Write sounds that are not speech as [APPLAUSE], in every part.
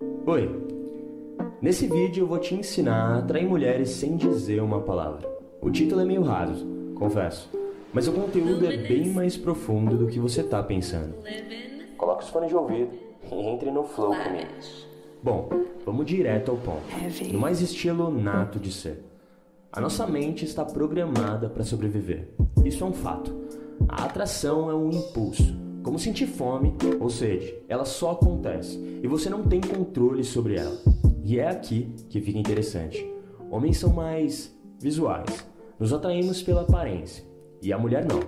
Oi! Nesse vídeo eu vou te ensinar a atrair mulheres sem dizer uma palavra. O título é meio raso, confesso, mas o conteúdo é bem mais profundo do que você tá pensando. Coloque os fones de ouvido e entre no flow comigo. Bom, vamos direto ao ponto, no mais estilo nato de ser. A nossa mente está programada para sobreviver. Isso é um fato. A atração é um impulso, como sentir fome ou sede. Ela só acontece e você não tem controle sobre ela. E é aqui que fica interessante. Homens são mais visuais. Nos atraímos pela aparência e a mulher não.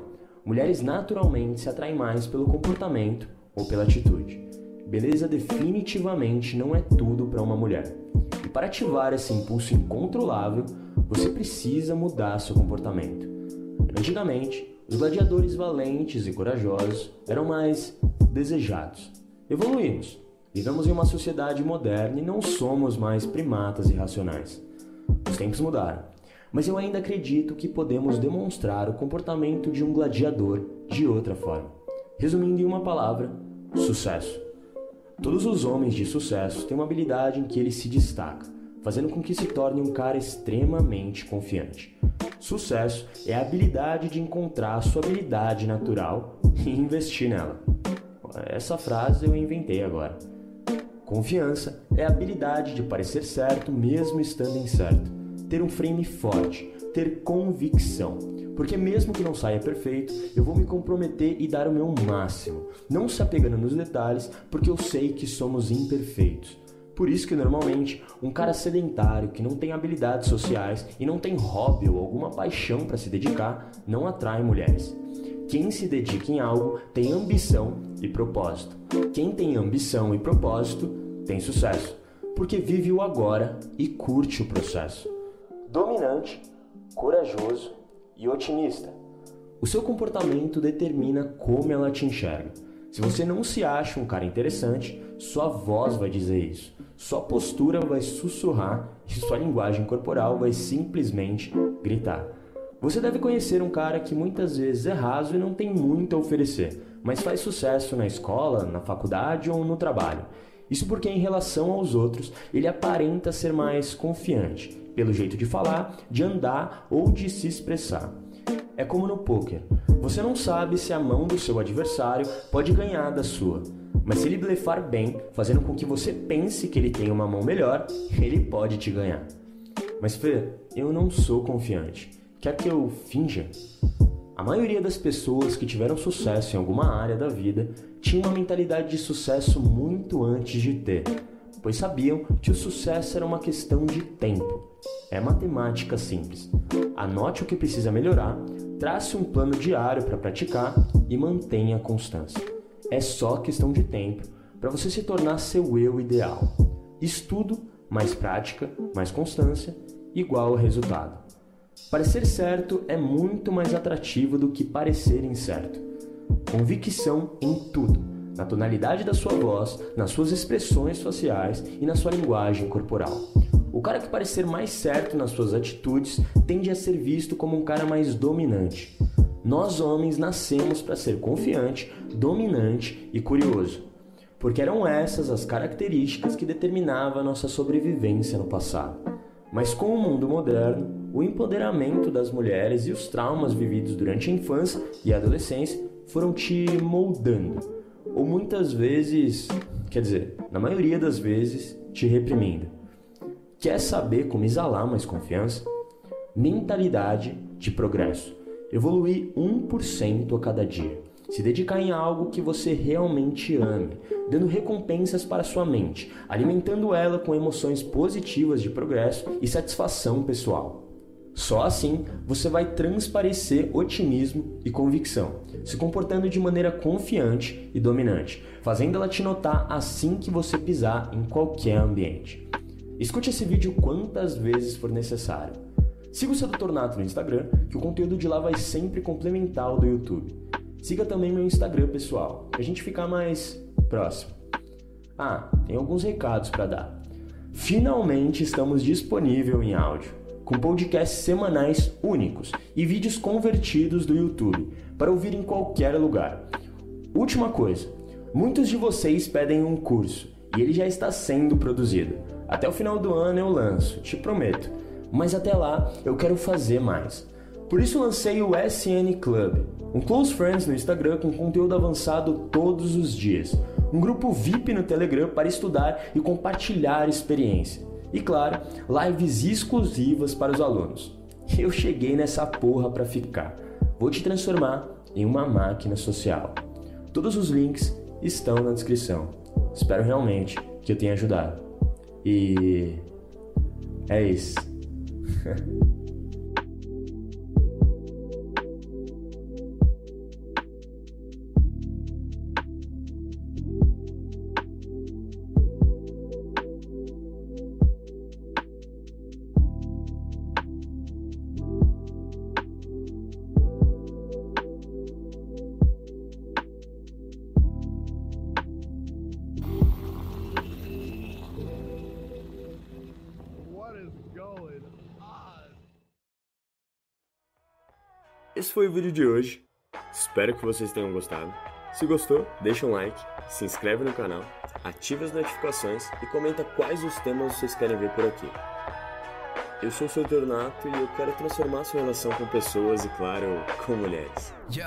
Mulheres naturalmente se atraem mais pelo comportamento ou pela atitude. Beleza definitivamente não é tudo para uma mulher. E para ativar esse impulso incontrolável, você precisa mudar seu comportamento. Antigamente, os gladiadores valentes e corajosos eram mais desejados. Evoluímos. Vivemos em uma sociedade moderna e não somos mais primatas irracionais. Os tempos mudaram, mas eu ainda acredito que podemos demonstrar o comportamento de um gladiador de outra forma. Resumindo em uma palavra, sucesso. Todos os homens de sucesso têm uma habilidade em que ele se destaca fazendo com que se torne um cara extremamente confiante. Sucesso é a habilidade de encontrar a sua habilidade natural [LAUGHS] e investir nela. Essa frase eu inventei agora. Confiança é a habilidade de parecer certo mesmo estando incerto, ter um frame forte, ter convicção. Porque mesmo que não saia perfeito, eu vou me comprometer e dar o meu máximo, não se apegando nos detalhes, porque eu sei que somos imperfeitos. Por isso que normalmente um cara sedentário que não tem habilidades sociais e não tem hobby ou alguma paixão para se dedicar não atrai mulheres. Quem se dedica em algo tem ambição e propósito. Quem tem ambição e propósito tem sucesso, porque vive o agora e curte o processo. Dominante, corajoso e otimista. O seu comportamento determina como ela te enxerga. Se você não se acha um cara interessante, sua voz vai dizer isso. Sua postura vai sussurrar e sua linguagem corporal vai simplesmente gritar. Você deve conhecer um cara que muitas vezes é raso e não tem muito a oferecer, mas faz sucesso na escola, na faculdade ou no trabalho. Isso porque, em relação aos outros, ele aparenta ser mais confiante, pelo jeito de falar, de andar ou de se expressar. É como no poker. Você não sabe se a mão do seu adversário pode ganhar da sua. Mas se ele blefar bem, fazendo com que você pense que ele tem uma mão melhor, ele pode te ganhar. Mas Fê, eu não sou confiante. Quer que eu finja? A maioria das pessoas que tiveram sucesso em alguma área da vida tinha uma mentalidade de sucesso muito antes de ter, pois sabiam que o sucesso era uma questão de tempo. É matemática simples. Anote o que precisa melhorar, trace um plano diário para praticar e mantenha a constância. É só questão de tempo para você se tornar seu eu ideal. Estudo, mais prática, mais constância, igual resultado. Parecer certo é muito mais atrativo do que parecer incerto. Convicção em tudo, na tonalidade da sua voz, nas suas expressões faciais e na sua linguagem corporal. O cara que parecer mais certo nas suas atitudes tende a ser visto como um cara mais dominante. Nós homens nascemos para ser confiante, dominante e curioso, porque eram essas as características que determinavam a nossa sobrevivência no passado. Mas com o mundo moderno, o empoderamento das mulheres e os traumas vividos durante a infância e a adolescência foram te moldando, ou muitas vezes, quer dizer, na maioria das vezes, te reprimindo. Quer saber como exalar mais confiança? Mentalidade de progresso. Evoluir 1% a cada dia. Se dedicar em algo que você realmente ame, dando recompensas para sua mente, alimentando ela com emoções positivas de progresso e satisfação pessoal. Só assim você vai transparecer otimismo e convicção, se comportando de maneira confiante e dominante, fazendo ela te notar assim que você pisar em qualquer ambiente. Escute esse vídeo quantas vezes for necessário. Siga o Sedutor Nato no Instagram, que o conteúdo de lá vai sempre complementar o do YouTube. Siga também meu Instagram pessoal, para a gente ficar mais próximo. Ah, tem alguns recados para dar. Finalmente estamos disponível em áudio, com podcasts semanais únicos e vídeos convertidos do YouTube para ouvir em qualquer lugar. Última coisa, muitos de vocês pedem um curso e ele já está sendo produzido. Até o final do ano eu lanço, te prometo. Mas até lá eu quero fazer mais. Por isso lancei o SN Club, um close friends no Instagram com conteúdo avançado todos os dias, um grupo VIP no Telegram para estudar e compartilhar experiência. E claro, lives exclusivas para os alunos. Eu cheguei nessa porra para ficar. Vou te transformar em uma máquina social. Todos os links estão na descrição. Espero realmente que eu tenha ajudado. E é isso. [LAUGHS] Esse foi o vídeo de hoje. Espero que vocês tenham gostado. Se gostou, deixa um like, se inscreve no canal, ativa as notificações e comenta quais os temas vocês querem ver por aqui. Eu sou o seu Tornato e eu quero transformar sua relação com pessoas e, claro, com mulheres. Yo.